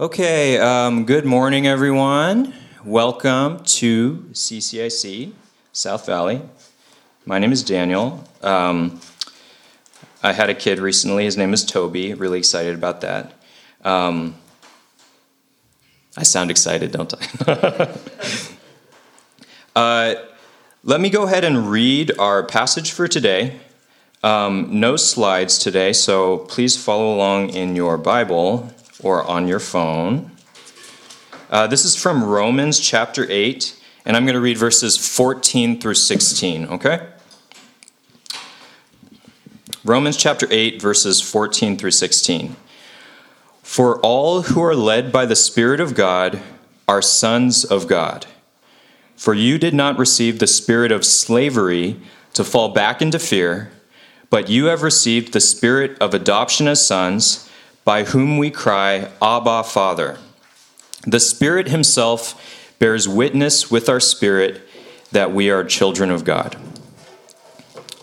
Okay, um, good morning, everyone. Welcome to CCIC South Valley. My name is Daniel. Um, I had a kid recently. His name is Toby. Really excited about that. Um, I sound excited, don't I? uh, let me go ahead and read our passage for today. Um, no slides today, so please follow along in your Bible or on your phone. Uh, this is from Romans chapter 8, and I'm going to read verses 14 through 16, okay? Romans chapter 8, verses 14 through 16. For all who are led by the Spirit of God are sons of God. For you did not receive the spirit of slavery to fall back into fear, but you have received the spirit of adoption as sons by whom we cry, Abba, Father. The Spirit Himself bears witness with our spirit that we are children of God.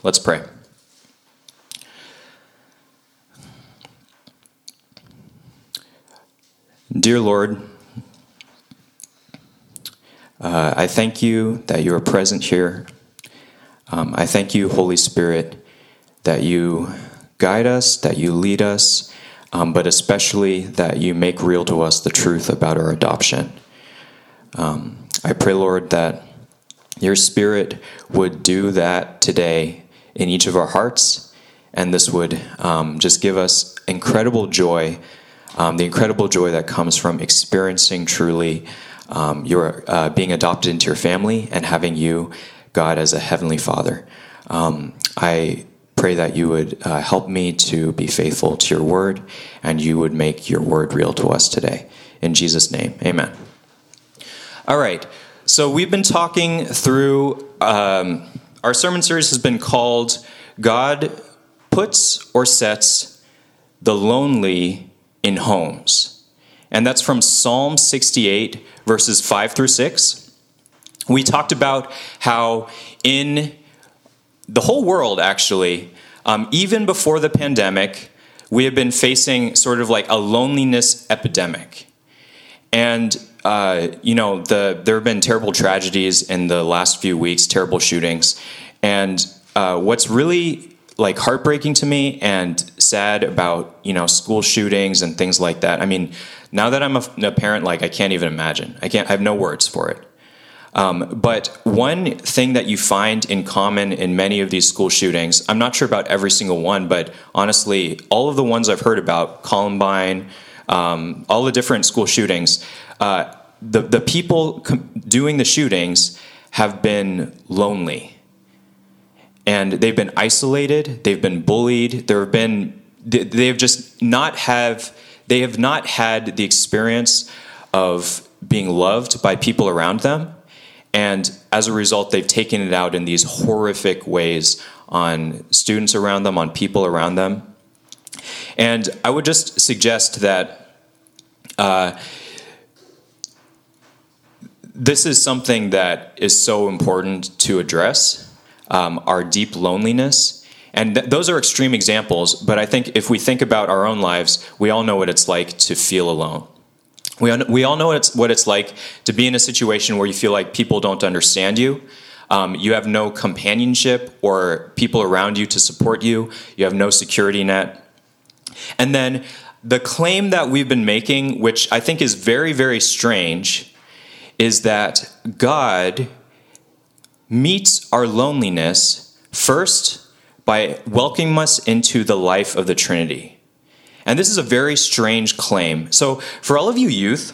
Let's pray. Dear Lord, uh, I thank you that you are present here. Um, I thank you, Holy Spirit, that you guide us, that you lead us, um, but especially that you make real to us the truth about our adoption. Um, I pray, Lord, that your Spirit would do that today in each of our hearts, and this would um, just give us incredible joy, um, the incredible joy that comes from experiencing truly um, your uh, being adopted into your family and having you, God, as a heavenly Father. Um, I pray that you would uh, help me to be faithful to your word and you would make your word real to us today. In Jesus' name, amen. All right, so we've been talking through, um, our sermon series has been called God Puts or Sets the Lonely in Homes. And that's from Psalm 68, verses 5 through 6. We talked about how in the whole world, actually, um, even before the pandemic, we have been facing sort of like a loneliness epidemic. And, uh, you know, the, there have been terrible tragedies in the last few weeks, terrible shootings. And uh, what's really like heartbreaking to me and sad about, you know, school shootings and things like that. I mean, now that I'm a, a parent, like I can't even imagine. I can't, I have no words for it. Um, but one thing that you find in common in many of these school shootings, I'm not sure about every single one, but honestly, all of the ones I've heard about, Columbine, um, all the different school shootings, uh, the, the people com- doing the shootings have been lonely. And they've been isolated, they've been bullied, there have been, they have just not have, they have not had the experience of being loved by people around them and as a result, they've taken it out in these horrific ways on students around them, on people around them. And I would just suggest that uh, this is something that is so important to address um, our deep loneliness. And th- those are extreme examples, but I think if we think about our own lives, we all know what it's like to feel alone. We, we all know what it's, what it's like to be in a situation where you feel like people don't understand you. Um, you have no companionship or people around you to support you. You have no security net. And then the claim that we've been making, which I think is very, very strange, is that God meets our loneliness first by welcoming us into the life of the Trinity. And this is a very strange claim. So, for all of you youth,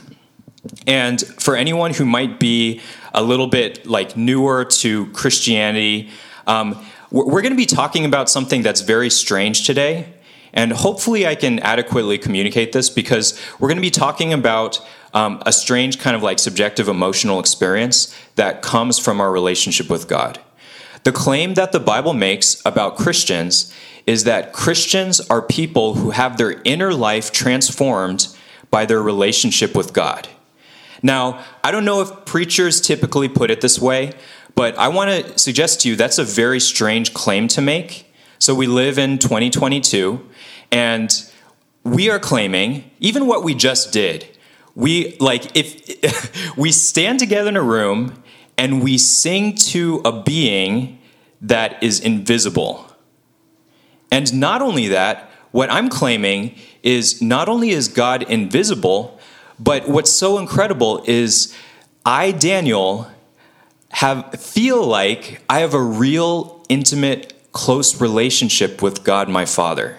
and for anyone who might be a little bit like newer to Christianity, um, we're going to be talking about something that's very strange today. And hopefully, I can adequately communicate this because we're going to be talking about um, a strange kind of like subjective emotional experience that comes from our relationship with God. The claim that the Bible makes about Christians is that Christians are people who have their inner life transformed by their relationship with God. Now, I don't know if preachers typically put it this way, but I want to suggest to you that's a very strange claim to make. So we live in 2022, and we are claiming, even what we just did, we like if we stand together in a room and we sing to a being that is invisible. And not only that, what I'm claiming is not only is God invisible, but what's so incredible is I, Daniel, have feel like I have a real intimate, close relationship with God my Father.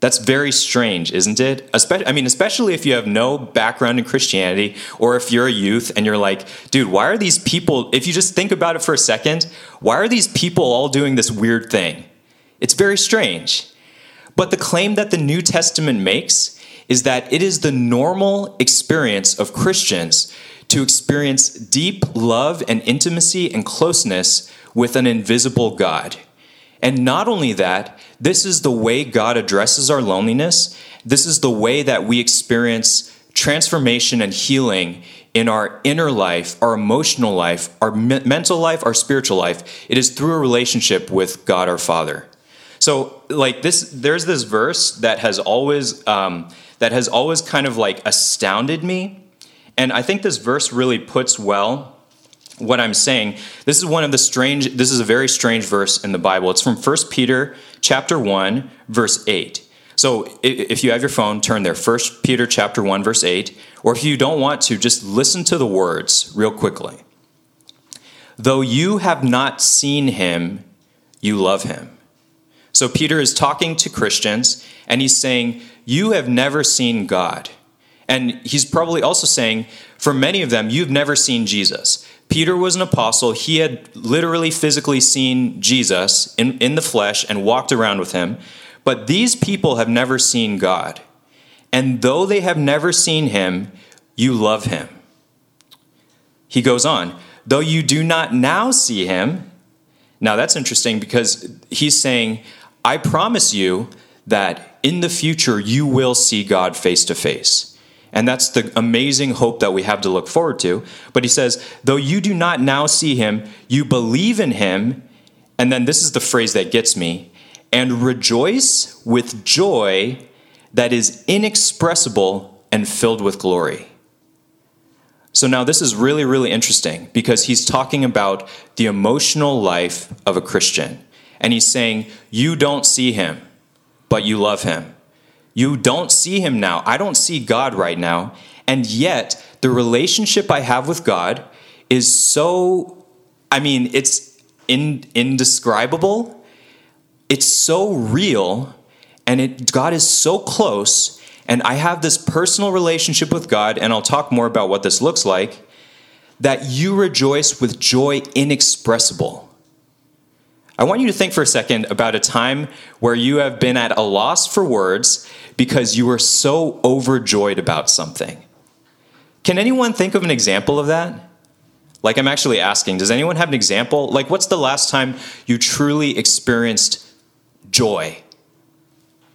That's very strange, isn't it? Especially, I mean, especially if you have no background in Christianity or if you're a youth and you're like, dude, why are these people, if you just think about it for a second, why are these people all doing this weird thing? It's very strange. But the claim that the New Testament makes is that it is the normal experience of Christians to experience deep love and intimacy and closeness with an invisible God. And not only that, this is the way God addresses our loneliness. This is the way that we experience transformation and healing in our inner life, our emotional life, our me- mental life, our spiritual life. It is through a relationship with God our Father. So, like this, there's this verse that has always um, that has always kind of like astounded me, and I think this verse really puts well what I'm saying. This is one of the strange. This is a very strange verse in the Bible. It's from 1 Peter chapter one verse eight. So if you have your phone, turn there. 1 Peter chapter 1 verse 8, or if you don't want to, just listen to the words real quickly. Though you have not seen him, you love him. So Peter is talking to Christians and he's saying, You have never seen God. And he's probably also saying, For many of them, you've never seen Jesus. Peter was an apostle. He had literally physically seen Jesus in, in the flesh and walked around with him. But these people have never seen God. And though they have never seen him, you love him. He goes on, though you do not now see him. Now that's interesting because he's saying, I promise you that in the future you will see God face to face. And that's the amazing hope that we have to look forward to. But he says, though you do not now see him, you believe in him. And then this is the phrase that gets me and rejoice with joy that is inexpressible and filled with glory. So now this is really, really interesting because he's talking about the emotional life of a Christian and he's saying, You don't see him, but you love him. You don't see him now. I don't see God right now. And yet, the relationship I have with God is so, I mean, it's in, indescribable. It's so real. And it, God is so close. And I have this personal relationship with God. And I'll talk more about what this looks like. That you rejoice with joy inexpressible. I want you to think for a second about a time where you have been at a loss for words because you were so overjoyed about something. Can anyone think of an example of that? Like, I'm actually asking, does anyone have an example? Like, what's the last time you truly experienced joy?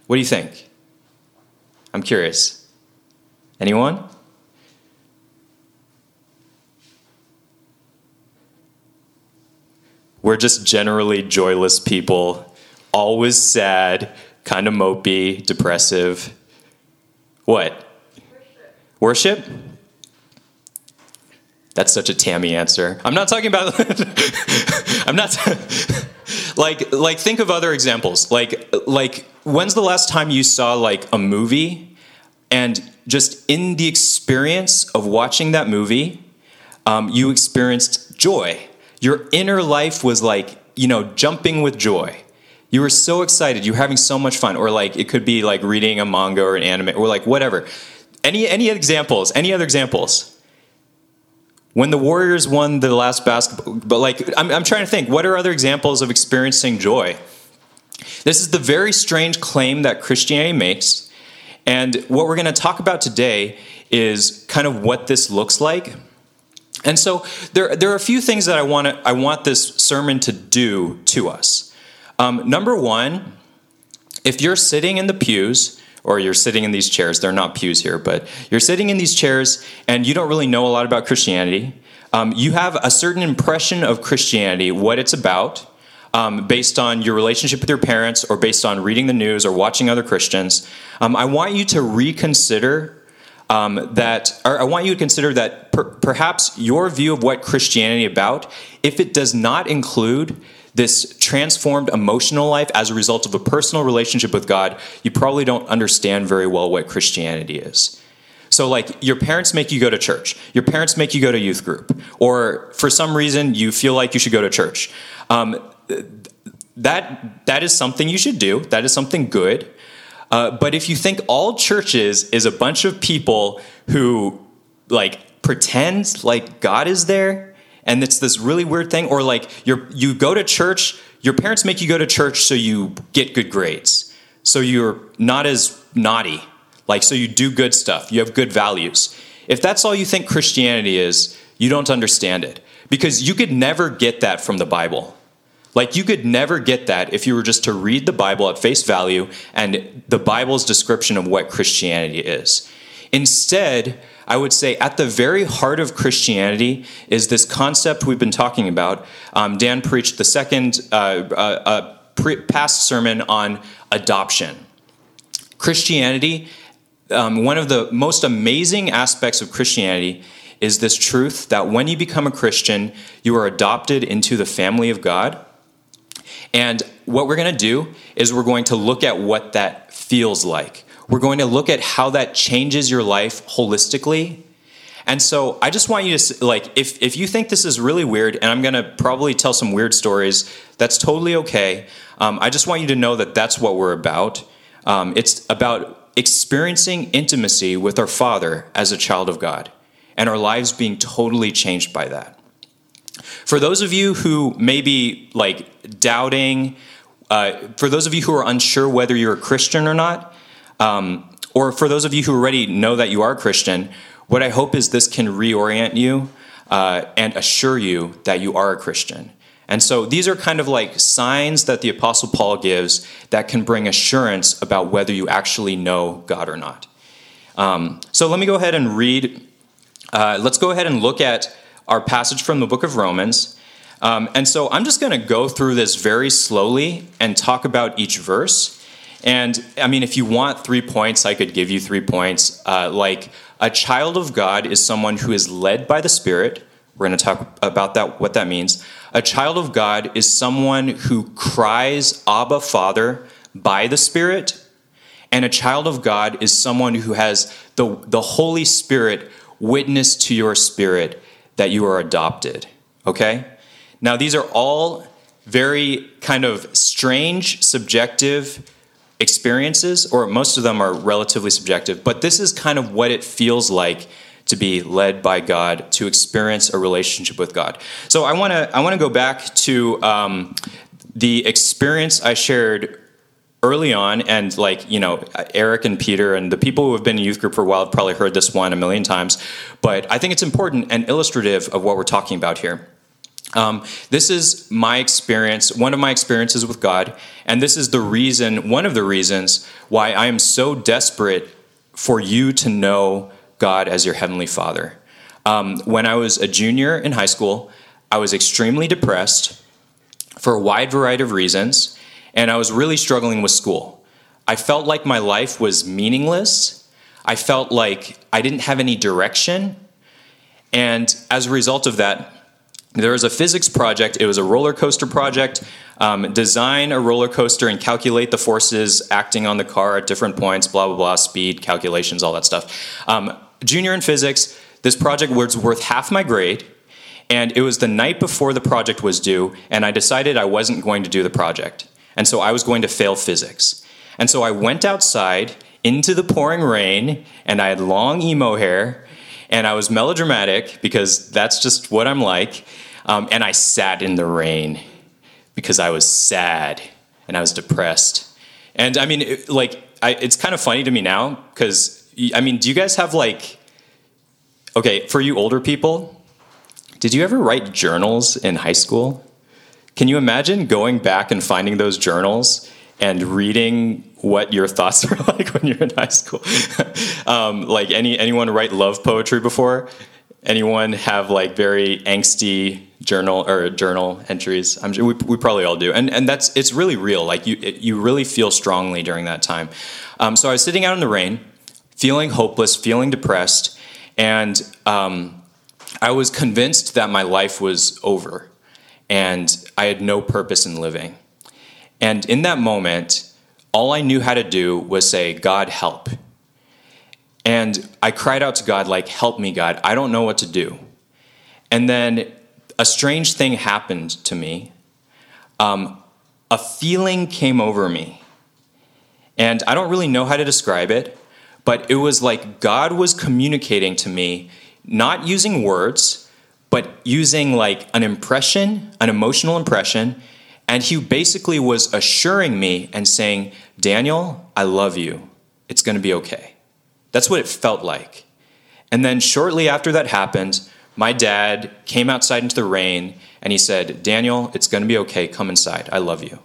What do you think? I'm curious. Anyone? We're just generally joyless people, always sad, kind of mopey, depressive. What? Worship? Worship? That's such a Tammy answer. I'm not talking about. I'm not. like, like, think of other examples. Like, like, when's the last time you saw like a movie, and just in the experience of watching that movie, um, you experienced joy your inner life was like, you know, jumping with joy. You were so excited. You were having so much fun. Or like it could be like reading a manga or an anime or like whatever. Any any examples? Any other examples? When the Warriors won the last basketball, but like I'm, I'm trying to think, what are other examples of experiencing joy? This is the very strange claim that Christianity makes. And what we're going to talk about today is kind of what this looks like. And so there, there are a few things that I want to, I want this sermon to do to us. Um, number one, if you're sitting in the pews or you're sitting in these chairs, they're not pews here, but you're sitting in these chairs and you don't really know a lot about Christianity. Um, you have a certain impression of Christianity, what it's about, um, based on your relationship with your parents or based on reading the news or watching other Christians. Um, I want you to reconsider um, that I want you to consider that per, perhaps your view of what Christianity is about, if it does not include this transformed emotional life as a result of a personal relationship with God, you probably don't understand very well what Christianity is. So, like, your parents make you go to church, your parents make you go to youth group, or for some reason you feel like you should go to church. Um, that that is something you should do. That is something good. Uh, but if you think all churches is a bunch of people who like pretend like God is there, and it's this really weird thing, or like you you go to church, your parents make you go to church so you get good grades, so you're not as naughty, like so you do good stuff, you have good values. If that's all you think Christianity is, you don't understand it because you could never get that from the Bible. Like you could never get that if you were just to read the Bible at face value and the Bible's description of what Christianity is. Instead, I would say at the very heart of Christianity is this concept we've been talking about. Um, Dan preached the second uh, uh, uh, pre- past sermon on adoption. Christianity, um, one of the most amazing aspects of Christianity is this truth that when you become a Christian, you are adopted into the family of God. And what we're going to do is we're going to look at what that feels like. We're going to look at how that changes your life holistically. And so I just want you to like if if you think this is really weird, and I'm going to probably tell some weird stories, that's totally okay. Um, I just want you to know that that's what we're about. Um, it's about experiencing intimacy with our Father as a child of God, and our lives being totally changed by that. For those of you who may be like doubting, uh, for those of you who are unsure whether you're a Christian or not, um, or for those of you who already know that you are a Christian, what I hope is this can reorient you uh, and assure you that you are a Christian. And so these are kind of like signs that the Apostle Paul gives that can bring assurance about whether you actually know God or not. Um, so let me go ahead and read. Uh, let's go ahead and look at our passage from the book of Romans. Um, and so I'm just going to go through this very slowly and talk about each verse. And I mean, if you want three points, I could give you three points. Uh, like, a child of God is someone who is led by the Spirit. We're going to talk about that, what that means. A child of God is someone who cries, Abba, Father, by the Spirit. And a child of God is someone who has the, the Holy Spirit witness to your spirit that you are adopted. Okay? Now, these are all very kind of strange, subjective experiences, or most of them are relatively subjective, but this is kind of what it feels like to be led by God, to experience a relationship with God. So I want to I want to go back to um, the experience I shared early on and like you know eric and peter and the people who have been in youth group for a while have probably heard this one a million times but i think it's important and illustrative of what we're talking about here. Um, this is my experience one of my experiences with god and this is the reason one of the reasons why i am so desperate for you to know god as your heavenly father. Um, when i was a junior in high school i was extremely depressed for a wide variety of reasons and I was really struggling with school. I felt like my life was meaningless. I felt like I didn't have any direction. And as a result of that, there was a physics project. It was a roller coaster project. Um, design a roller coaster and calculate the forces acting on the car at different points, blah, blah, blah, speed, calculations, all that stuff. Um, junior in physics, this project was worth half my grade. And it was the night before the project was due, and I decided I wasn't going to do the project. And so I was going to fail physics. And so I went outside into the pouring rain, and I had long emo hair, and I was melodramatic because that's just what I'm like. Um, and I sat in the rain because I was sad and I was depressed. And I mean, it, like, I, it's kind of funny to me now because, I mean, do you guys have like, okay, for you older people, did you ever write journals in high school? Can you imagine going back and finding those journals and reading what your thoughts were like when you're in high school? um, like any anyone write love poetry before? Anyone have like very angsty journal or journal entries? I'm we, we probably all do, and and that's it's really real. Like you it, you really feel strongly during that time. Um, so I was sitting out in the rain, feeling hopeless, feeling depressed, and um, I was convinced that my life was over and I had no purpose in living. And in that moment, all I knew how to do was say, God, help. And I cried out to God, like, help me, God. I don't know what to do. And then a strange thing happened to me. Um, a feeling came over me. And I don't really know how to describe it, but it was like God was communicating to me, not using words, but using like an impression, an emotional impression. And he basically was assuring me and saying, Daniel, I love you. It's going to be okay. That's what it felt like. And then shortly after that happened, my dad came outside into the rain and he said, Daniel, it's going to be okay. Come inside. I love you.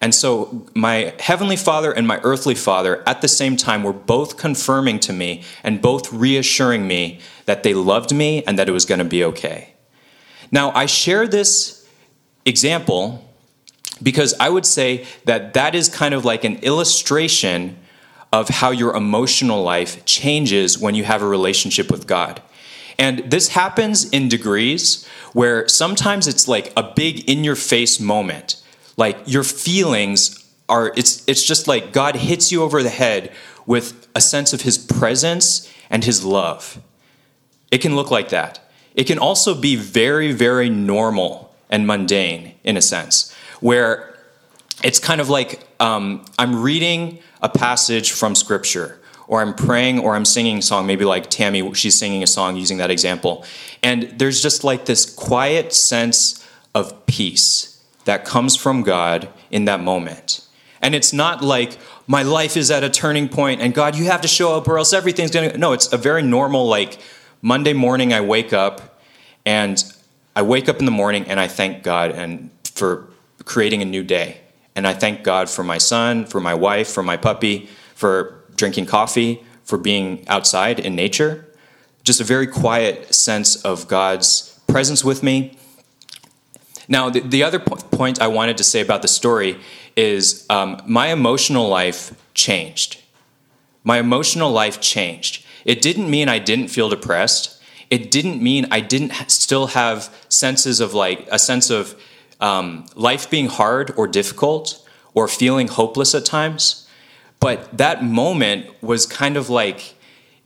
And so, my heavenly father and my earthly father at the same time were both confirming to me and both reassuring me that they loved me and that it was going to be okay. Now, I share this example because I would say that that is kind of like an illustration of how your emotional life changes when you have a relationship with God. And this happens in degrees where sometimes it's like a big in your face moment like your feelings are it's it's just like God hits you over the head with a sense of his presence and his love. It can look like that. It can also be very very normal and mundane in a sense where it's kind of like um, I'm reading a passage from scripture or I'm praying or I'm singing a song, maybe like Tammy, she's singing a song using that example. And there's just like this quiet sense of peace that comes from God in that moment. And it's not like my life is at a turning point and God, you have to show up or else everything's going to. No, it's a very normal, like Monday morning, I wake up and I wake up in the morning and I thank God and for creating a new day. And I thank God for my son, for my wife, for my puppy, for drinking coffee, for being outside in nature. Just a very quiet sense of God's presence with me now, the, the other po- point I wanted to say about the story is um, my emotional life changed. My emotional life changed. It didn't mean I didn't feel depressed. It didn't mean I didn't ha- still have senses of like a sense of um, life being hard or difficult or feeling hopeless at times. But that moment was kind of like,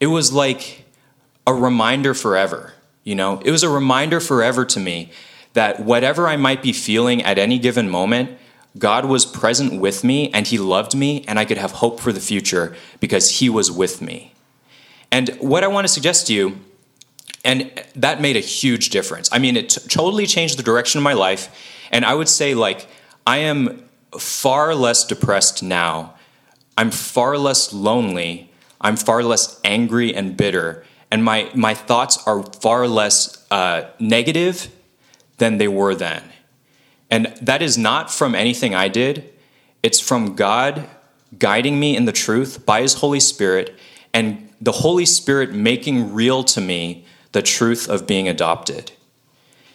it was like a reminder forever. You know, it was a reminder forever to me that whatever I might be feeling at any given moment, God was present with me and He loved me, and I could have hope for the future because He was with me. And what I want to suggest to you, and that made a huge difference. I mean, it t- totally changed the direction of my life. And I would say, like, I am far less depressed now. I'm far less lonely. I'm far less angry and bitter. And my, my thoughts are far less uh, negative than they were then. And that is not from anything I did, it's from God guiding me in the truth by His Holy Spirit and the Holy Spirit making real to me the truth of being adopted.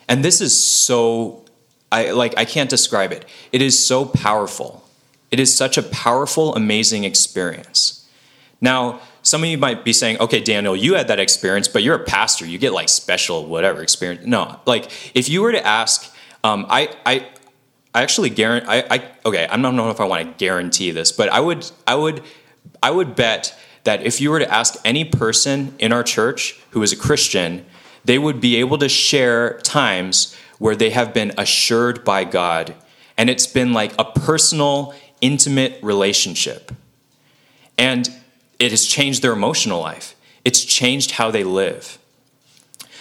And this is so I like I can't describe it. It is so powerful. It is such a powerful, amazing experience. Now, some of you might be saying, okay, Daniel, you had that experience, but you're a pastor. You get like special whatever experience. No, like if you were to ask, um, I, I, I actually guarantee, I, I, okay, I don't know if I want to guarantee this, but I would, I would, I would bet that if you were to ask any person in our church who is a Christian, they would be able to share times where they have been assured by God. And it's been like a personal, intimate relationship. And it has changed their emotional life, it's changed how they live.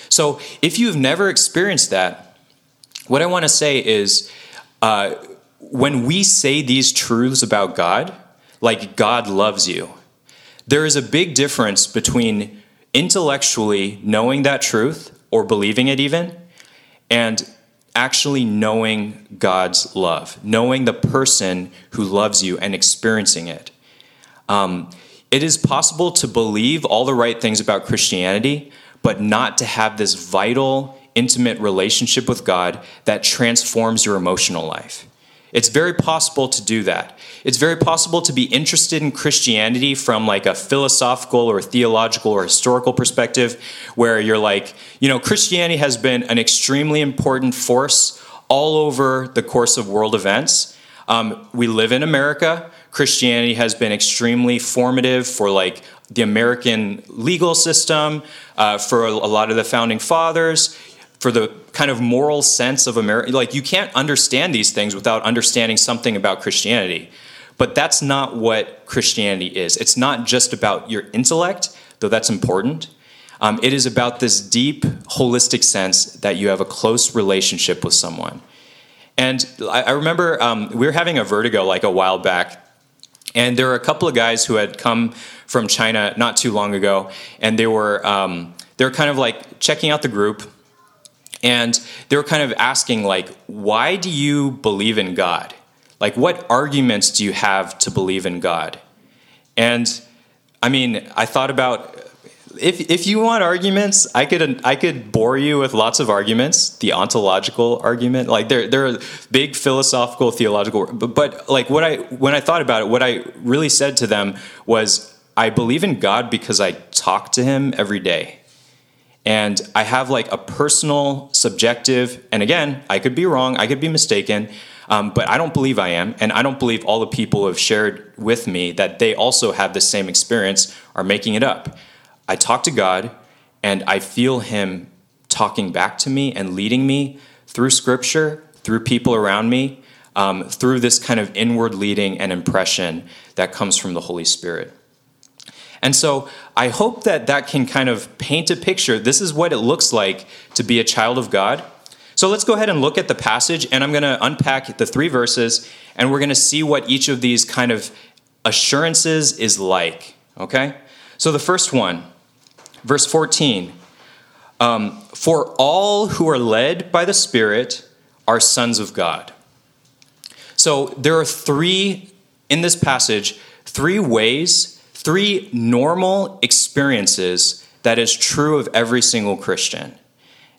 So, if you've never experienced that, what I want to say is uh, when we say these truths about God, like God loves you, there is a big difference between intellectually knowing that truth or believing it even and actually knowing God's love, knowing the person who loves you and experiencing it. Um, it is possible to believe all the right things about Christianity, but not to have this vital, intimate relationship with God that transforms your emotional life. It's very possible to do that. It's very possible to be interested in Christianity from like a philosophical or theological or historical perspective where you're like, you know, Christianity has been an extremely important force all over the course of world events. Um, we live in America. Christianity has been extremely formative for like the American legal system, uh, for a, a lot of the founding fathers, for the kind of moral sense of America. Like, you can't understand these things without understanding something about Christianity. But that's not what Christianity is. It's not just about your intellect, though that's important. Um, it is about this deep, holistic sense that you have a close relationship with someone. And I, I remember um, we were having a vertigo like a while back, and there were a couple of guys who had come from China not too long ago, and they were um, they were kind of like checking out the group, and they were kind of asking like, "Why do you believe in God? Like, what arguments do you have to believe in God?" And I mean, I thought about if if you want arguments, I could I could bore you with lots of arguments. The ontological argument, like there there are big philosophical theological, but, but like what I when I thought about it, what I really said to them was, I believe in God because I talk to Him every day, and I have like a personal, subjective, and again, I could be wrong, I could be mistaken. Um, but I don't believe I am, and I don't believe all the people who have shared with me that they also have the same experience are making it up. I talk to God and I feel Him talking back to me and leading me through Scripture, through people around me, um, through this kind of inward leading and impression that comes from the Holy Spirit. And so I hope that that can kind of paint a picture. This is what it looks like to be a child of God. So let's go ahead and look at the passage, and I'm going to unpack the three verses, and we're going to see what each of these kind of assurances is like. Okay? So the first one Verse 14 um, For all who are led by the Spirit are sons of God. So there are three, in this passage, three ways, three normal experiences that is true of every single Christian.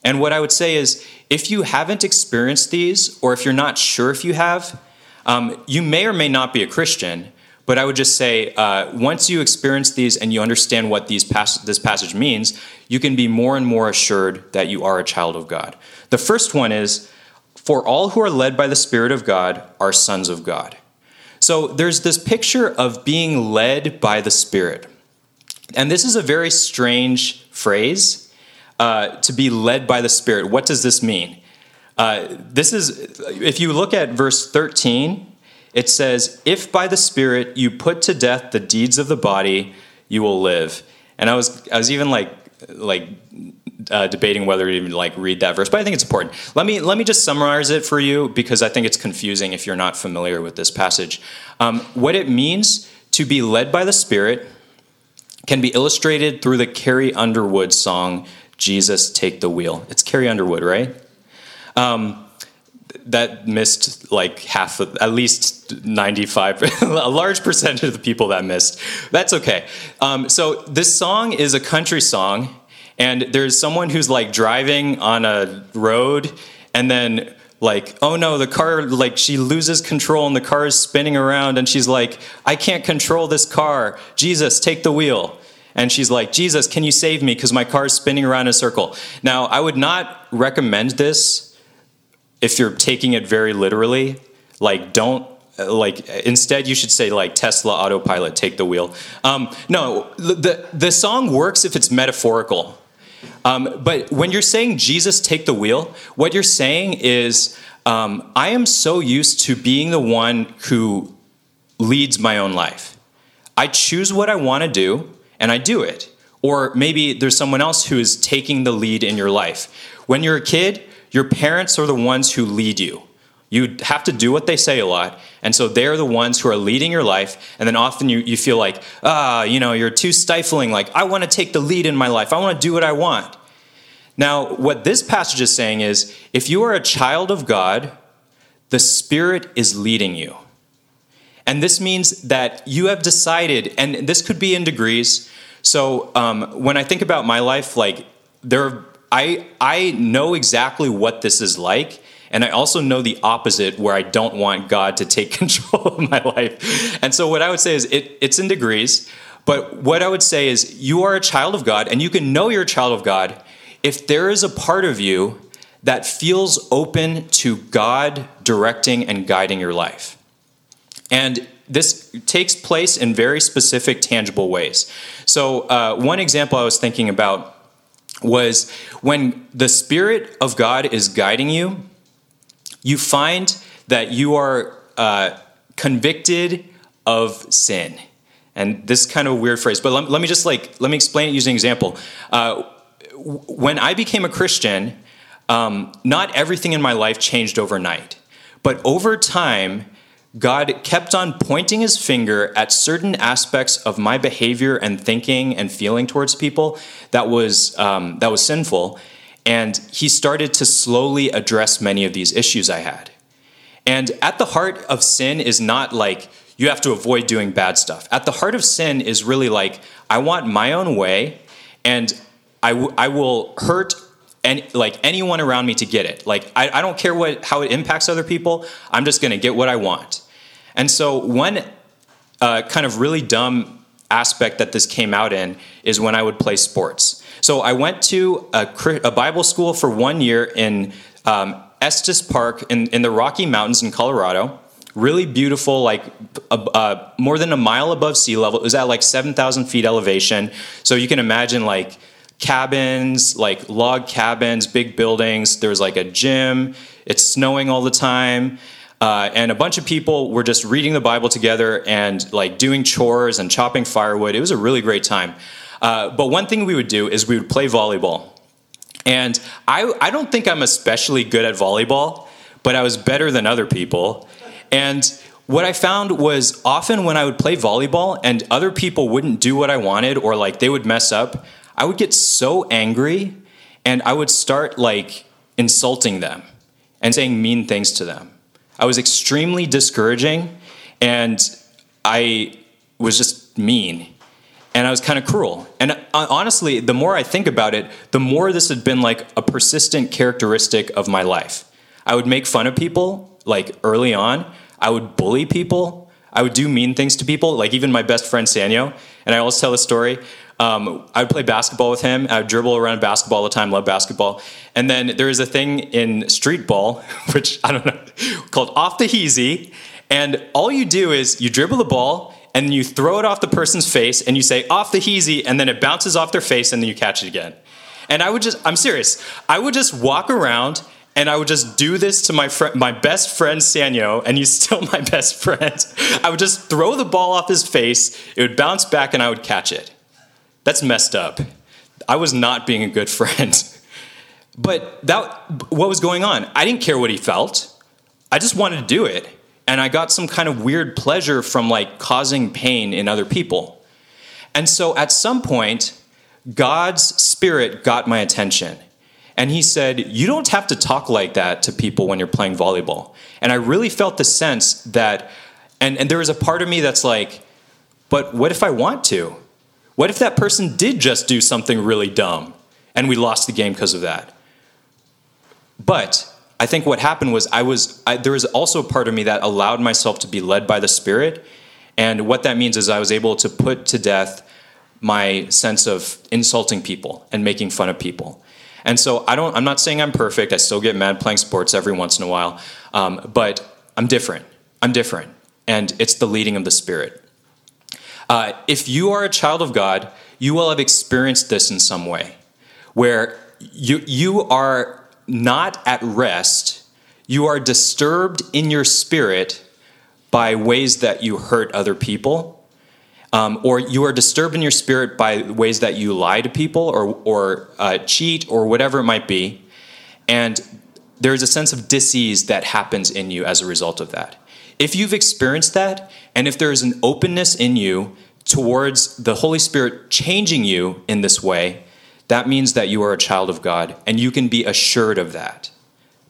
And what I would say is if you haven't experienced these, or if you're not sure if you have, um, you may or may not be a Christian, but I would just say, uh, once you experience these and you understand what these pas- this passage means, you can be more and more assured that you are a child of God. The first one is, for all who are led by the Spirit of God are sons of God. So there's this picture of being led by the Spirit. And this is a very strange phrase uh, to be led by the Spirit. What does this mean? Uh, this is, if you look at verse 13, it says, If by the Spirit you put to death the deeds of the body, you will live. And I was, I was even like, like uh, debating whether to even like read that verse, but I think it's important. Let me let me just summarize it for you because I think it's confusing if you're not familiar with this passage. Um, what it means to be led by the Spirit can be illustrated through the Carrie Underwood song "Jesus Take the Wheel." It's Carrie Underwood, right? Um, that missed like half of, at least 95 a large percentage of the people that missed. That's okay. Um, so this song is a country song and there's someone who's like driving on a road and then like oh no the car like she loses control and the car is spinning around and she's like i can't control this car. Jesus take the wheel. And she's like jesus can you save me? Because my car is spinning around in a circle. Now i would not recommend this if you're taking it very literally, like don't like instead you should say like Tesla autopilot take the wheel. Um, no, the the song works if it's metaphorical. Um, but when you're saying Jesus take the wheel, what you're saying is um, I am so used to being the one who leads my own life. I choose what I want to do and I do it. Or maybe there's someone else who is taking the lead in your life. When you're a kid, your parents are the ones who lead you. You have to do what they say a lot. And so they're the ones who are leading your life. And then often you, you feel like, ah, you know, you're too stifling. Like, I want to take the lead in my life. I want to do what I want. Now, what this passage is saying is if you are a child of God, the Spirit is leading you. And this means that you have decided, and this could be in degrees. So um, when I think about my life, like there I, I know exactly what this is like, And I also know the opposite where I don't want God to take control of my life. And so what I would say is it, it's in degrees. But what I would say is you are a child of God and you can know you're a child of God if there is a part of you that feels open to God directing and guiding your life. And this takes place in very specific, tangible ways. So, uh, one example I was thinking about was when the Spirit of God is guiding you, you find that you are uh, convicted of sin. And this is kind of a weird phrase, but let, let me just like, let me explain it using an example. Uh, when I became a Christian, um, not everything in my life changed overnight. But over time, God kept on pointing his finger at certain aspects of my behavior and thinking and feeling towards people that was, um, that was sinful. And he started to slowly address many of these issues I had. And at the heart of sin is not like you have to avoid doing bad stuff. At the heart of sin is really like, I want my own way, and I, w- I will hurt any, like anyone around me to get it. Like I, I don't care what how it impacts other people. I'm just to get what I want. And so one uh, kind of really dumb aspect that this came out in is when I would play sports. So I went to a, a Bible school for one year in um, Estes Park in, in the Rocky Mountains in Colorado. Really beautiful, like uh, uh, more than a mile above sea level. It was at like 7,000 feet elevation. So you can imagine like cabins, like log cabins, big buildings. There was like a gym. It's snowing all the time. Uh, and a bunch of people were just reading the Bible together and like doing chores and chopping firewood. It was a really great time. Uh, but one thing we would do is we would play volleyball. And I, I don't think I'm especially good at volleyball, but I was better than other people. And what I found was often when I would play volleyball and other people wouldn't do what I wanted or like they would mess up, I would get so angry and I would start like insulting them and saying mean things to them. I was extremely discouraging and I was just mean and I was kind of cruel. And uh, honestly, the more I think about it, the more this had been like a persistent characteristic of my life. I would make fun of people like early on, I would bully people, I would do mean things to people, like even my best friend Sanyo. And I always tell the story. Um, I would play basketball with him. I would dribble around basketball all the time, love basketball. And then there is a thing in street ball, which I don't know, called off the heezy. And all you do is you dribble the ball and you throw it off the person's face and you say off the heezy and then it bounces off their face and then you catch it again. And I would just, I'm serious, I would just walk around and I would just do this to my friend, my best friend Sanyo, and he's still my best friend. I would just throw the ball off his face, it would bounce back, and I would catch it. That's messed up. I was not being a good friend. But that what was going on? I didn't care what he felt. I just wanted to do it. And I got some kind of weird pleasure from like causing pain in other people. And so at some point, God's spirit got my attention. And he said, You don't have to talk like that to people when you're playing volleyball. And I really felt the sense that, and, and there was a part of me that's like, But what if I want to? What if that person did just do something really dumb and we lost the game because of that? But I think what happened was I was I, there was also a part of me that allowed myself to be led by the Spirit, and what that means is I was able to put to death my sense of insulting people and making fun of people. And so I don't. I'm not saying I'm perfect. I still get mad playing sports every once in a while, um, but I'm different. I'm different, and it's the leading of the Spirit. Uh, if you are a child of God, you will have experienced this in some way, where you you are not at rest, you are disturbed in your spirit by ways that you hurt other people. Um, or you are disturbed in your spirit by ways that you lie to people or, or uh, cheat or whatever it might be. And there's a sense of disease that happens in you as a result of that. If you've experienced that, and if there is an openness in you towards the Holy Spirit changing you in this way, that means that you are a child of God, and you can be assured of that.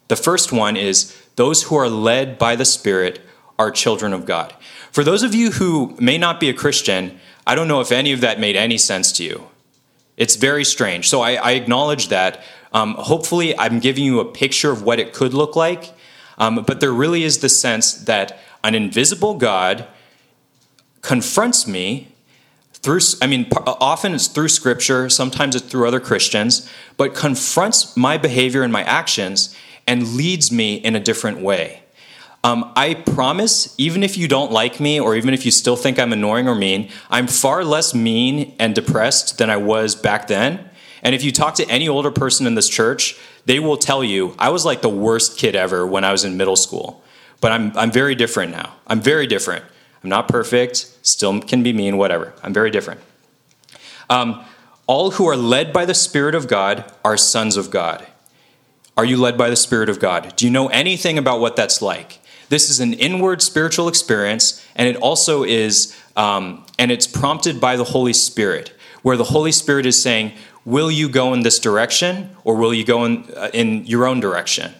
The first one is those who are led by the Spirit are children of God. For those of you who may not be a Christian, I don't know if any of that made any sense to you. It's very strange. So I, I acknowledge that. Um, hopefully, I'm giving you a picture of what it could look like. Um, but there really is the sense that an invisible God confronts me through, I mean, often it's through scripture, sometimes it's through other Christians, but confronts my behavior and my actions and leads me in a different way. Um, I promise, even if you don't like me, or even if you still think I'm annoying or mean, I'm far less mean and depressed than I was back then. And if you talk to any older person in this church, they will tell you I was like the worst kid ever when I was in middle school. But I'm, I'm very different now. I'm very different. I'm not perfect, still can be mean, whatever. I'm very different. Um, all who are led by the Spirit of God are sons of God. Are you led by the Spirit of God? Do you know anything about what that's like? This is an inward spiritual experience, and it also is, um, and it's prompted by the Holy Spirit, where the Holy Spirit is saying, Will you go in this direction, or will you go in, uh, in your own direction?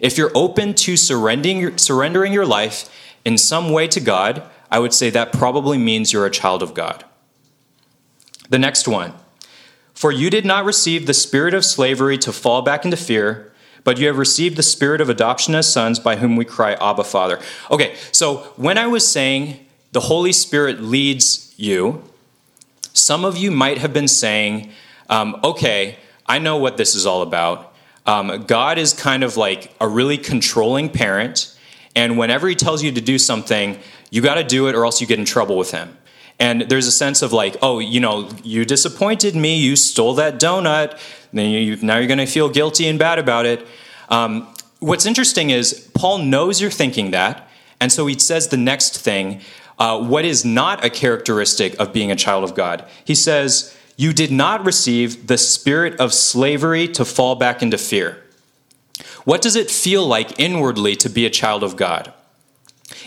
If you're open to surrendering, surrendering your life in some way to God, I would say that probably means you're a child of God. The next one. For you did not receive the spirit of slavery to fall back into fear, but you have received the spirit of adoption as sons by whom we cry, Abba, Father. Okay, so when I was saying the Holy Spirit leads you, some of you might have been saying, um, okay, I know what this is all about. Um, God is kind of like a really controlling parent, and whenever he tells you to do something, you got to do it or else you get in trouble with him. And there's a sense of like, oh, you know, you disappointed me, you stole that donut, then you, now you're going to feel guilty and bad about it. Um, what's interesting is Paul knows you're thinking that, and so he says the next thing uh, what is not a characteristic of being a child of God. He says, You did not receive the spirit of slavery to fall back into fear. What does it feel like inwardly to be a child of God?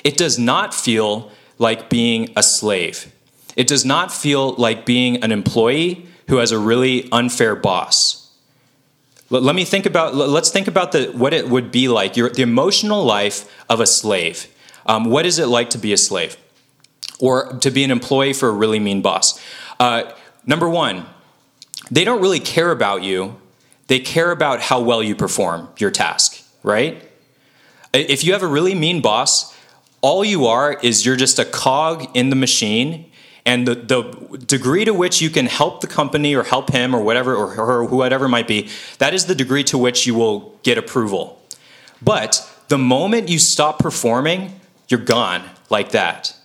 It does not feel like being a slave. It does not feel like being an employee who has a really unfair boss. Let me think about. Let's think about the what it would be like. Your, the emotional life of a slave. Um, what is it like to be a slave, or to be an employee for a really mean boss? Uh, number one, they don't really care about you. They care about how well you perform your task. Right? If you have a really mean boss, all you are is you're just a cog in the machine and the, the degree to which you can help the company or help him or whatever or her whatever might be that is the degree to which you will get approval but the moment you stop performing you're gone like that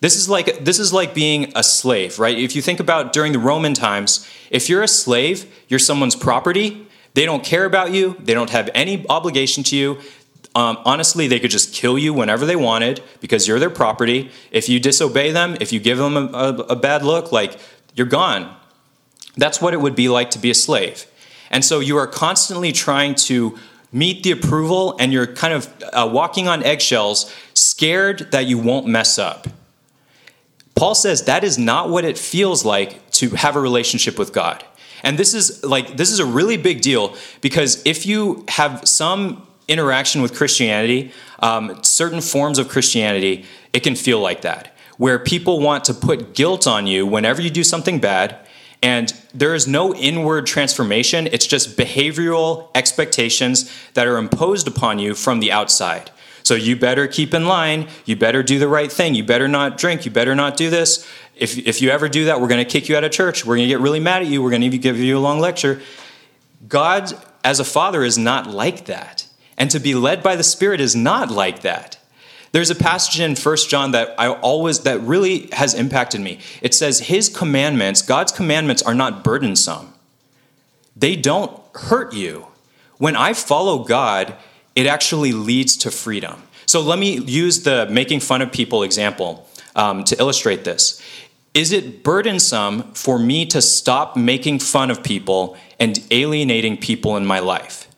this is like this is like being a slave right if you think about during the roman times if you're a slave you're someone's property they don't care about you they don't have any obligation to you um, honestly, they could just kill you whenever they wanted because you're their property. If you disobey them, if you give them a, a, a bad look, like you're gone. That's what it would be like to be a slave. And so you are constantly trying to meet the approval and you're kind of uh, walking on eggshells, scared that you won't mess up. Paul says that is not what it feels like to have a relationship with God. And this is like this is a really big deal because if you have some interaction with Christianity, um, certain forms of Christianity, it can feel like that, where people want to put guilt on you whenever you do something bad, and there is no inward transformation. It's just behavioral expectations that are imposed upon you from the outside. So you better keep in line. You better do the right thing. You better not drink. You better not do this. If, if you ever do that, we're going to kick you out of church. We're going to get really mad at you. We're going to give you a long lecture. God, as a father, is not like that. And to be led by the Spirit is not like that. There's a passage in 1 John that I always that really has impacted me. It says his commandments, God's commandments are not burdensome. They don't hurt you. When I follow God, it actually leads to freedom. So let me use the making fun of people example um, to illustrate this. Is it burdensome for me to stop making fun of people and alienating people in my life?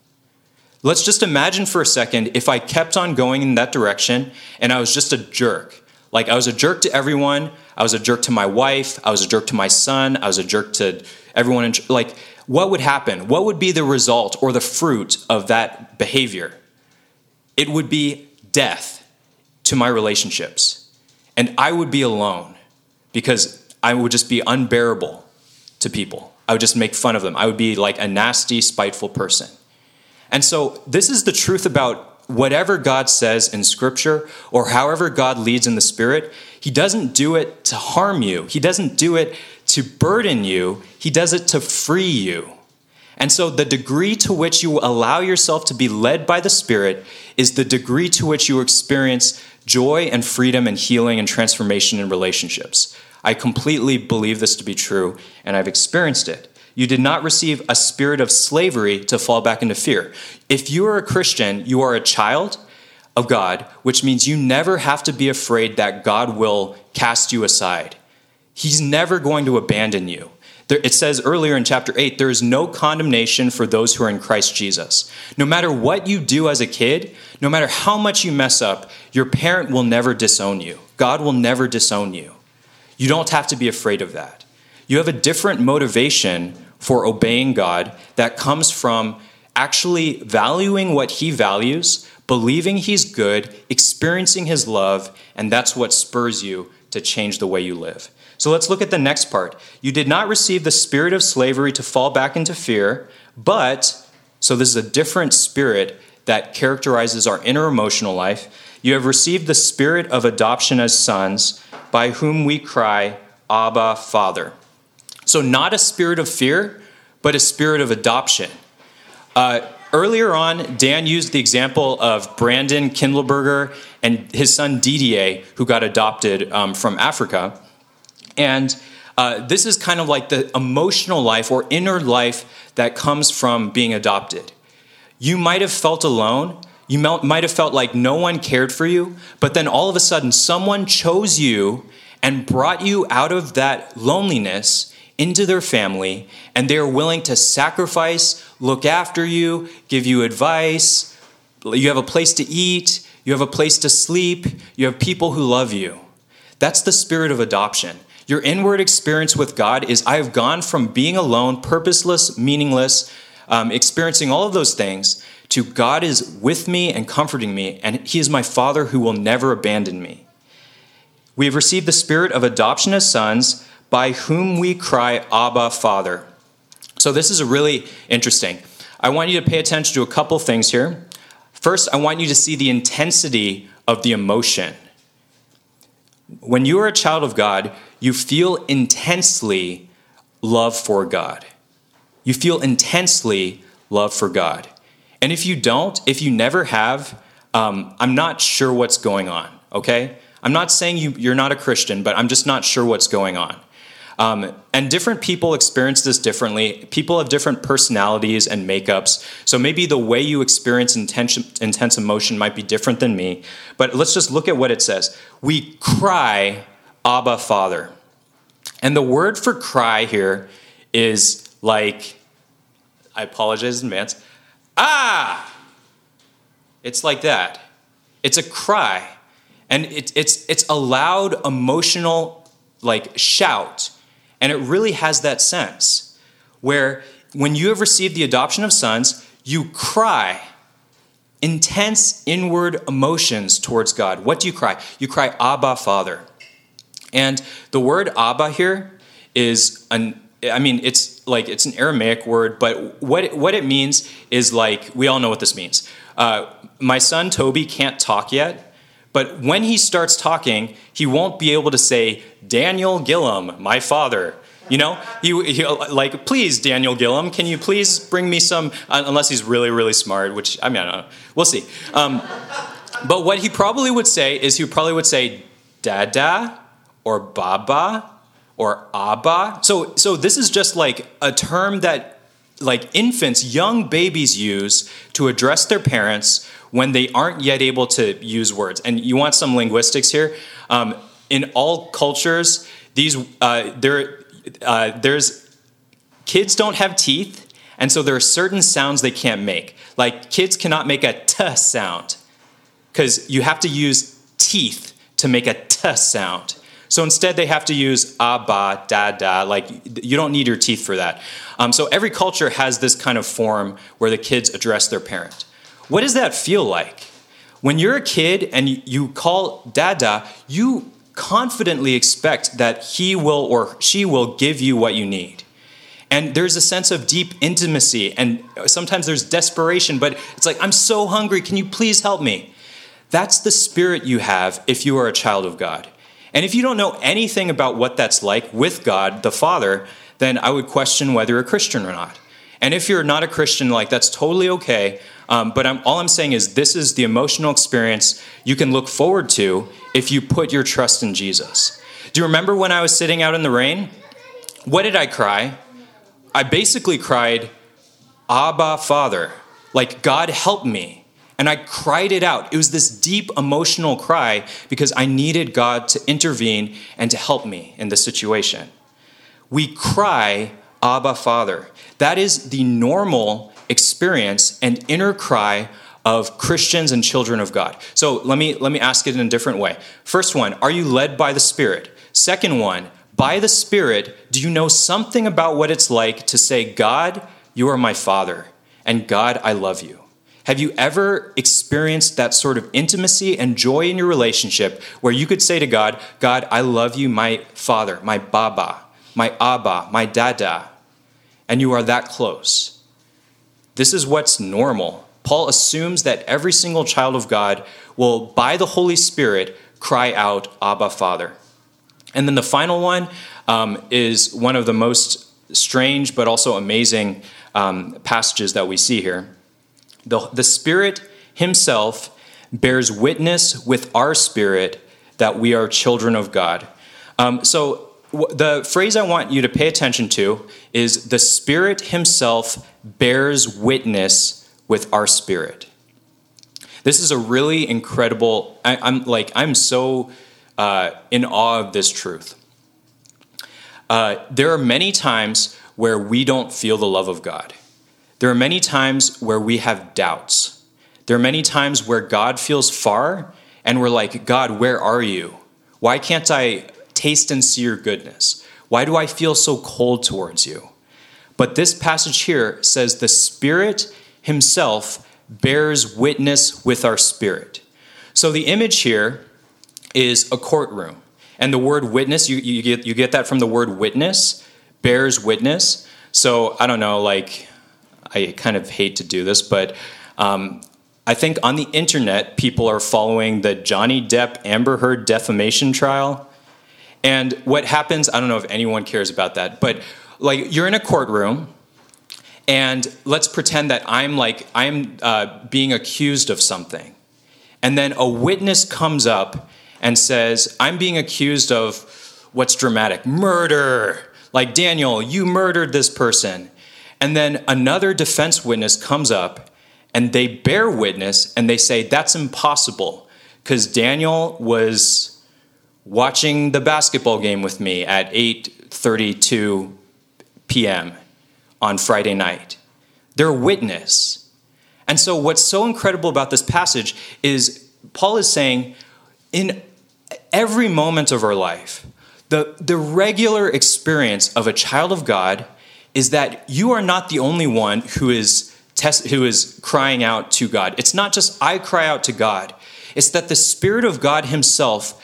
Let's just imagine for a second if I kept on going in that direction and I was just a jerk. Like I was a jerk to everyone. I was a jerk to my wife. I was a jerk to my son. I was a jerk to everyone. In, like, what would happen? What would be the result or the fruit of that behavior? It would be death to my relationships. And I would be alone because I would just be unbearable to people. I would just make fun of them. I would be like a nasty, spiteful person. And so, this is the truth about whatever God says in Scripture or however God leads in the Spirit. He doesn't do it to harm you, He doesn't do it to burden you, He does it to free you. And so, the degree to which you allow yourself to be led by the Spirit is the degree to which you experience joy and freedom and healing and transformation in relationships. I completely believe this to be true, and I've experienced it. You did not receive a spirit of slavery to fall back into fear. If you are a Christian, you are a child of God, which means you never have to be afraid that God will cast you aside. He's never going to abandon you. It says earlier in chapter 8, there is no condemnation for those who are in Christ Jesus. No matter what you do as a kid, no matter how much you mess up, your parent will never disown you. God will never disown you. You don't have to be afraid of that. You have a different motivation for obeying God that comes from actually valuing what He values, believing He's good, experiencing His love, and that's what spurs you to change the way you live. So let's look at the next part. You did not receive the spirit of slavery to fall back into fear, but, so this is a different spirit that characterizes our inner emotional life. You have received the spirit of adoption as sons by whom we cry, Abba, Father. So, not a spirit of fear, but a spirit of adoption. Uh, earlier on, Dan used the example of Brandon Kindleberger and his son Didier, who got adopted um, from Africa. And uh, this is kind of like the emotional life or inner life that comes from being adopted. You might have felt alone, you might have felt like no one cared for you, but then all of a sudden someone chose you and brought you out of that loneliness into their family, and they are willing to sacrifice, look after you, give you advice. You have a place to eat, you have a place to sleep, you have people who love you. That's the spirit of adoption. Your inward experience with God is I have gone from being alone, purposeless, meaningless, um, experiencing all of those things, to God is with me and comforting me, and He is my Father who will never abandon me. We have received the spirit of adoption as sons, by whom we cry, Abba, Father. So, this is really interesting. I want you to pay attention to a couple things here. First, I want you to see the intensity of the emotion. When you are a child of God, you feel intensely love for God. You feel intensely love for God. And if you don't, if you never have, um, I'm not sure what's going on, okay? I'm not saying you, you're not a Christian, but I'm just not sure what's going on. Um, and different people experience this differently. People have different personalities and makeups. So maybe the way you experience intense, intense emotion might be different than me. But let's just look at what it says. We cry, Abba, Father. And the word for cry here is like, I apologize in advance, ah! It's like that. It's a cry. And it, it's, it's a loud, emotional, like, shout. And it really has that sense where when you have received the adoption of sons, you cry intense inward emotions towards God. What do you cry? You cry, Abba, Father. And the word Abba here is an I mean, it's like it's an Aramaic word, but what it, what it means is like we all know what this means. Uh, my son Toby can't talk yet, but when he starts talking, he won't be able to say Daniel Gillum, my father. You know, he, he like, please, Daniel Gillum, can you please bring me some? Unless he's really, really smart, which I mean, I don't know. We'll see. Um, but what he probably would say is he probably would say Dada or Baba or Abba. So, so this is just like a term that like infants, young babies use to address their parents when they aren't yet able to use words. And you want some linguistics here? Um, in all cultures, these uh, there uh, there's kids don't have teeth, and so there are certain sounds they can't make. Like kids cannot make a t sound because you have to use teeth to make a t sound. So instead, they have to use ah, ba, da, da. Like, you don't need your teeth for that. Um, so every culture has this kind of form where the kids address their parent. What does that feel like? When you're a kid and you call dada, you confidently expect that he will or she will give you what you need. And there's a sense of deep intimacy, and uh, sometimes there's desperation, but it's like, I'm so hungry, can you please help me? That's the spirit you have if you are a child of God. And if you don't know anything about what that's like with God the Father, then I would question whether you're a Christian or not. And if you're not a Christian, like that's totally okay. Um, but I'm, all I'm saying is this is the emotional experience you can look forward to if you put your trust in Jesus. Do you remember when I was sitting out in the rain? What did I cry? I basically cried, Abba, Father. Like, God help me. And I cried it out. It was this deep emotional cry because I needed God to intervene and to help me in the situation. We cry, Abba, Father. That is the normal experience and inner cry of Christians and children of God. So let me let me ask it in a different way. First one, are you led by the Spirit? Second one, by the Spirit, do you know something about what it's like to say, God, you are my Father, and God, I love you? Have you ever experienced that sort of intimacy and joy in your relationship where you could say to God, God, I love you, my father, my baba, my abba, my dada, and you are that close? This is what's normal. Paul assumes that every single child of God will, by the Holy Spirit, cry out, Abba, Father. And then the final one um, is one of the most strange but also amazing um, passages that we see here. The, the Spirit Himself bears witness with our spirit that we are children of God. Um, so, the phrase I want you to pay attention to is the Spirit Himself bears witness with our spirit. This is a really incredible, I, am like, I'm so uh, in awe of this truth. Uh, there are many times where we don't feel the love of God. There are many times where we have doubts. There are many times where God feels far and we're like, God, where are you? Why can't I taste and see your goodness? Why do I feel so cold towards you? But this passage here says the Spirit Himself bears witness with our spirit. So the image here is a courtroom. And the word witness, you, you, get, you get that from the word witness, bears witness. So I don't know, like I kind of hate to do this, but um, I think on the internet, people are following the Johnny Depp Amber Heard defamation trial. And what happens, I don't know if anyone cares about that, but like you're in a courtroom, and let's pretend that I'm like, I'm uh, being accused of something. And then a witness comes up and says, I'm being accused of what's dramatic murder. Like, Daniel, you murdered this person. And then another defense witness comes up and they bear witness and they say, That's impossible because Daniel was watching the basketball game with me at 8:32 p.m. on Friday night. They're witness. And so what's so incredible about this passage is Paul is saying in every moment of our life, the, the regular experience of a child of God is that you are not the only one who is test, who is crying out to God. It's not just I cry out to God. It's that the Spirit of God Himself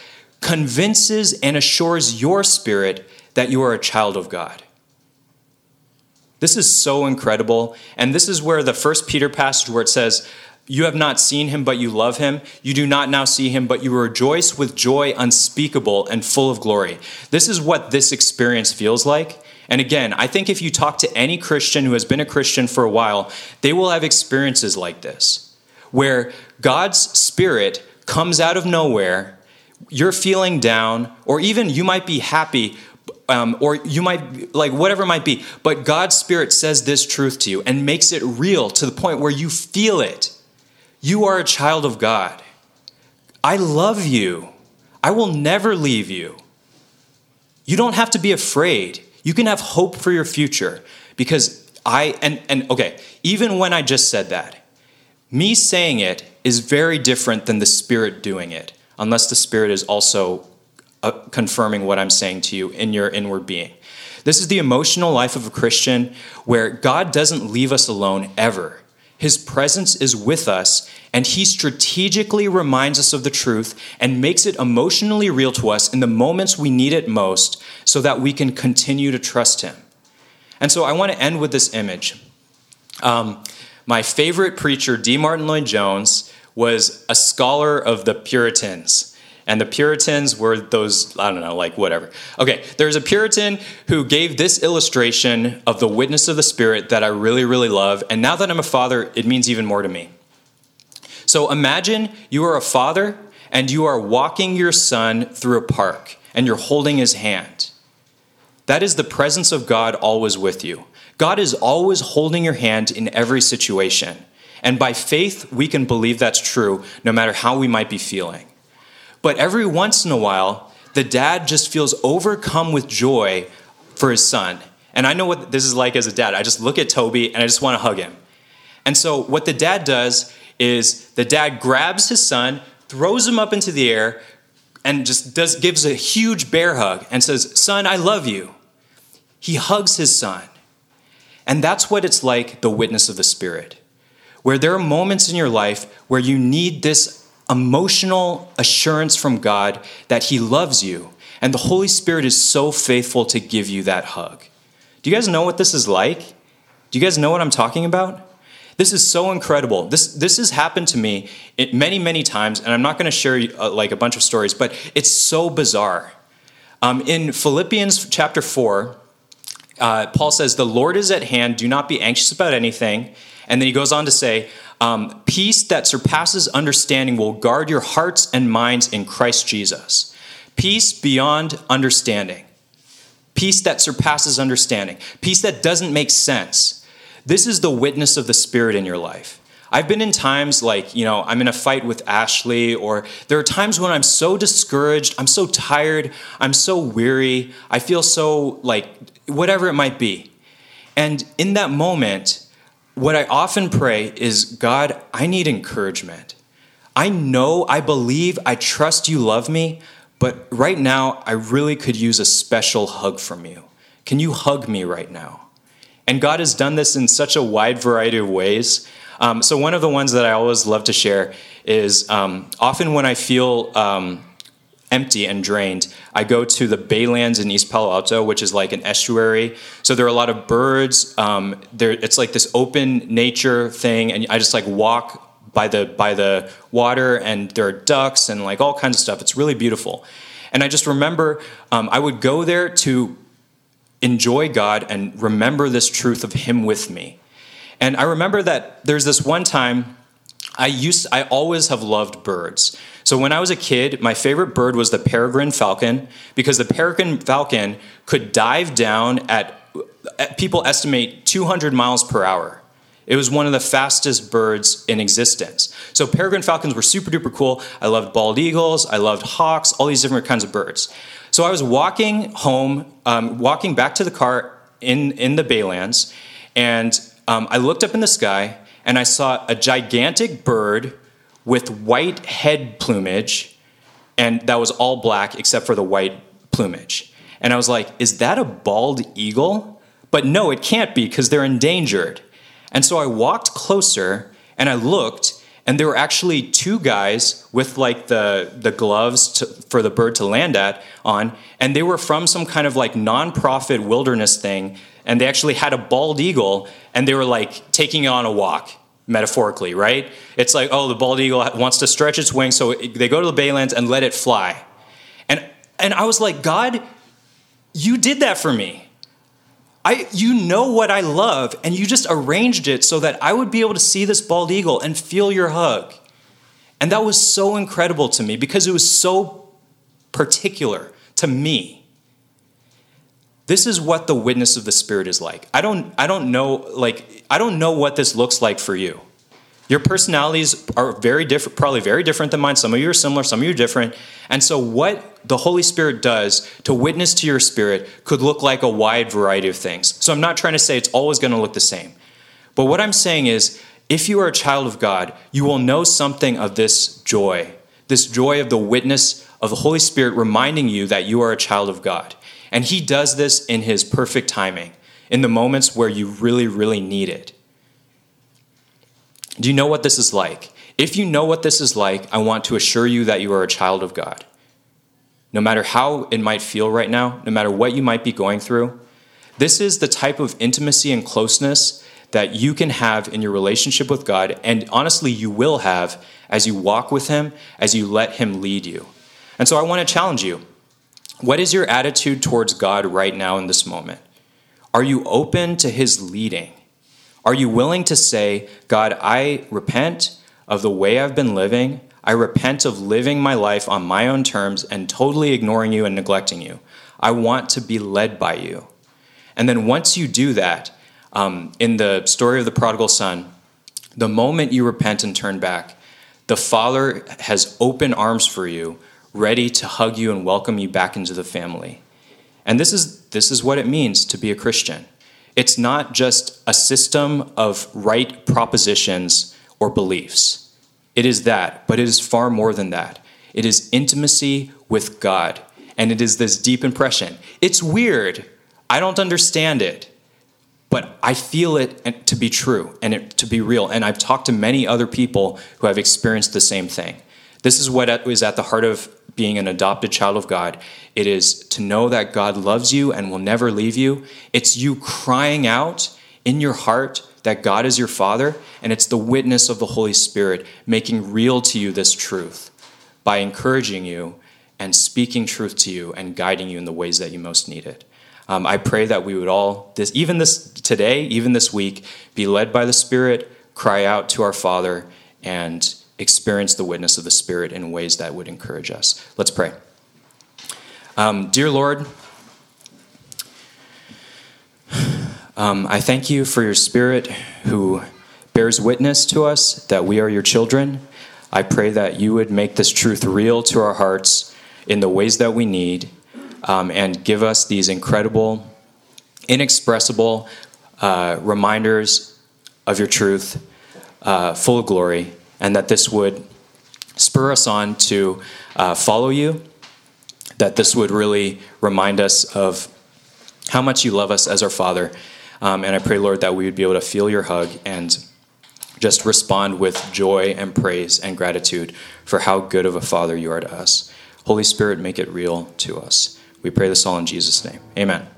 convinces and assures your spirit that you are a child of God. This is so incredible. And this is where the first Peter passage where it says, You have not seen him, but you love him. You do not now see him, but you rejoice with joy unspeakable and full of glory. This is what this experience feels like. And again, I think if you talk to any Christian who has been a Christian for a while, they will have experiences like this, where God's Spirit comes out of nowhere, you're feeling down, or even you might be happy, um, or you might, like, whatever it might be, but God's Spirit says this truth to you and makes it real to the point where you feel it. You are a child of God. I love you. I will never leave you. You don't have to be afraid. You can have hope for your future because I, and, and okay, even when I just said that, me saying it is very different than the Spirit doing it, unless the Spirit is also uh, confirming what I'm saying to you in your inward being. This is the emotional life of a Christian where God doesn't leave us alone ever. His presence is with us, and He strategically reminds us of the truth and makes it emotionally real to us in the moments we need it most so that we can continue to trust Him. And so I want to end with this image. Um, my favorite preacher, D. Martyn Lloyd Jones, was a scholar of the Puritans. And the Puritans were those, I don't know, like whatever. Okay, there's a Puritan who gave this illustration of the witness of the Spirit that I really, really love. And now that I'm a father, it means even more to me. So imagine you are a father and you are walking your son through a park and you're holding his hand. That is the presence of God always with you. God is always holding your hand in every situation. And by faith, we can believe that's true no matter how we might be feeling. But every once in a while, the dad just feels overcome with joy for his son. And I know what this is like as a dad. I just look at Toby and I just want to hug him. And so, what the dad does is the dad grabs his son, throws him up into the air, and just does, gives a huge bear hug and says, Son, I love you. He hugs his son. And that's what it's like, the witness of the Spirit, where there are moments in your life where you need this emotional assurance from God that He loves you. And the Holy Spirit is so faithful to give you that hug. Do you guys know what this is like? Do you guys know what I'm talking about? This is so incredible. This this has happened to me many many times, and I'm not going to share uh, like a bunch of stories, but it's so bizarre. Um, in Philippians chapter four, uh, Paul says, "The Lord is at hand. Do not be anxious about anything." And then he goes on to say, um, "Peace that surpasses understanding will guard your hearts and minds in Christ Jesus. Peace beyond understanding." Peace that surpasses understanding. Peace that doesn't make sense. This is the witness of the Spirit in your life. I've been in times like, you know, I'm in a fight with Ashley, or there are times when I'm so discouraged, I'm so tired, I'm so weary, I feel so like whatever it might be. And in that moment, what I often pray is, God, I need encouragement. I know, I believe, I trust you love me, but right now, I really could use a special hug from you. Can you hug me right now? And God has done this in such a wide variety of ways. Um, so, one of the ones that I always love to share is um, often when I feel um, empty and drained, I go to the Baylands in East Palo Alto, which is like an estuary. So, there are a lot of birds. Um, there, it's like this open nature thing, and I just like walk by the by the water and there are ducks and like all kinds of stuff it's really beautiful and i just remember um, i would go there to enjoy God and remember this truth of Him with me. And I remember that there's this one time I used I always have loved birds. So when I was a kid, my favorite bird was the peregrine falcon because the peregrine falcon could dive down at, at people estimate 200 miles per hour. It was one of the fastest birds in existence. So peregrine falcons were super duper cool. I loved bald eagles, I loved hawks, all these different kinds of birds. So I was walking home, um, walking back to the car in, in the Baylands, and um, I looked up in the sky and I saw a gigantic bird with white head plumage, and that was all black except for the white plumage. And I was like, is that a bald eagle? But no, it can't be because they're endangered. And so I walked closer and I looked, and there were actually two guys with like the the gloves to, for the bird to land at on and they were from some kind of like nonprofit wilderness thing and they actually had a bald eagle and they were like taking it on a walk metaphorically right it's like oh the bald eagle wants to stretch its wings so they go to the baylands and let it fly and and i was like god you did that for me I, you know what I love, and you just arranged it so that I would be able to see this bald eagle and feel your hug. And that was so incredible to me because it was so particular to me. This is what the witness of the Spirit is like. I don't, I don't know, like, I don't know what this looks like for you. Your personalities are very different, probably very different than mine. Some of you are similar, some of you are different. And so, what the Holy Spirit does to witness to your spirit could look like a wide variety of things. So, I'm not trying to say it's always going to look the same. But what I'm saying is, if you are a child of God, you will know something of this joy, this joy of the witness of the Holy Spirit reminding you that you are a child of God. And He does this in His perfect timing, in the moments where you really, really need it. Do you know what this is like? If you know what this is like, I want to assure you that you are a child of God. No matter how it might feel right now, no matter what you might be going through, This is the type of intimacy and closeness that you can have in your relationship with God, and honestly, you will have as you walk with Him, as you let Him lead you. And so I want to challenge you. What is your attitude towards God right now in this moment? Are you open to His leading? Are you willing to say, God, I repent of the way I've been living? I repent of living my life on my own terms and totally ignoring you and neglecting you. I want to be led by you. And then once you do that, um, in the story of the prodigal son, the moment you repent and turn back, the Father has open arms for you, ready to hug you and welcome you back into the family. And this is, this is what it means to be a Christian. It's not just a system of right propositions or beliefs. It is that, but it is far more than that. It is intimacy with God, and it is this deep impression. It's weird I don't understand it, but I feel it to be true and it, to be real. And I've talked to many other people who have experienced the same thing. This is what is at the heart of being an adopted child of God. It is to know that God loves you and will never leave you. It's you crying out in your heart that God is your Father, and it's the witness of the Holy Spirit making real to you this truth by encouraging you and speaking truth to you and guiding you in the ways that you most need it. Um, I pray that we would all, this, even this today, even this week, be led by the Spirit, cry out to our Father, and experience the witness of the Spirit in ways that would encourage us. Let's pray. Um, dear Lord, um, I thank you for your Spirit who bears witness to us that we are your children. I pray that you would make this truth real to our hearts in the ways that we need um, and give us these incredible, inexpressible uh, reminders of your truth, uh, full of glory, and that this would spur us on to uh, follow you, that this would really remind us of how much you love us as our Father. Um, and I pray, Lord, that we would be able to feel your hug and just respond with joy and praise and gratitude for how good of a Father you are to us. Holy Spirit, make it real to us. We pray this all in Jesus' name. Amen.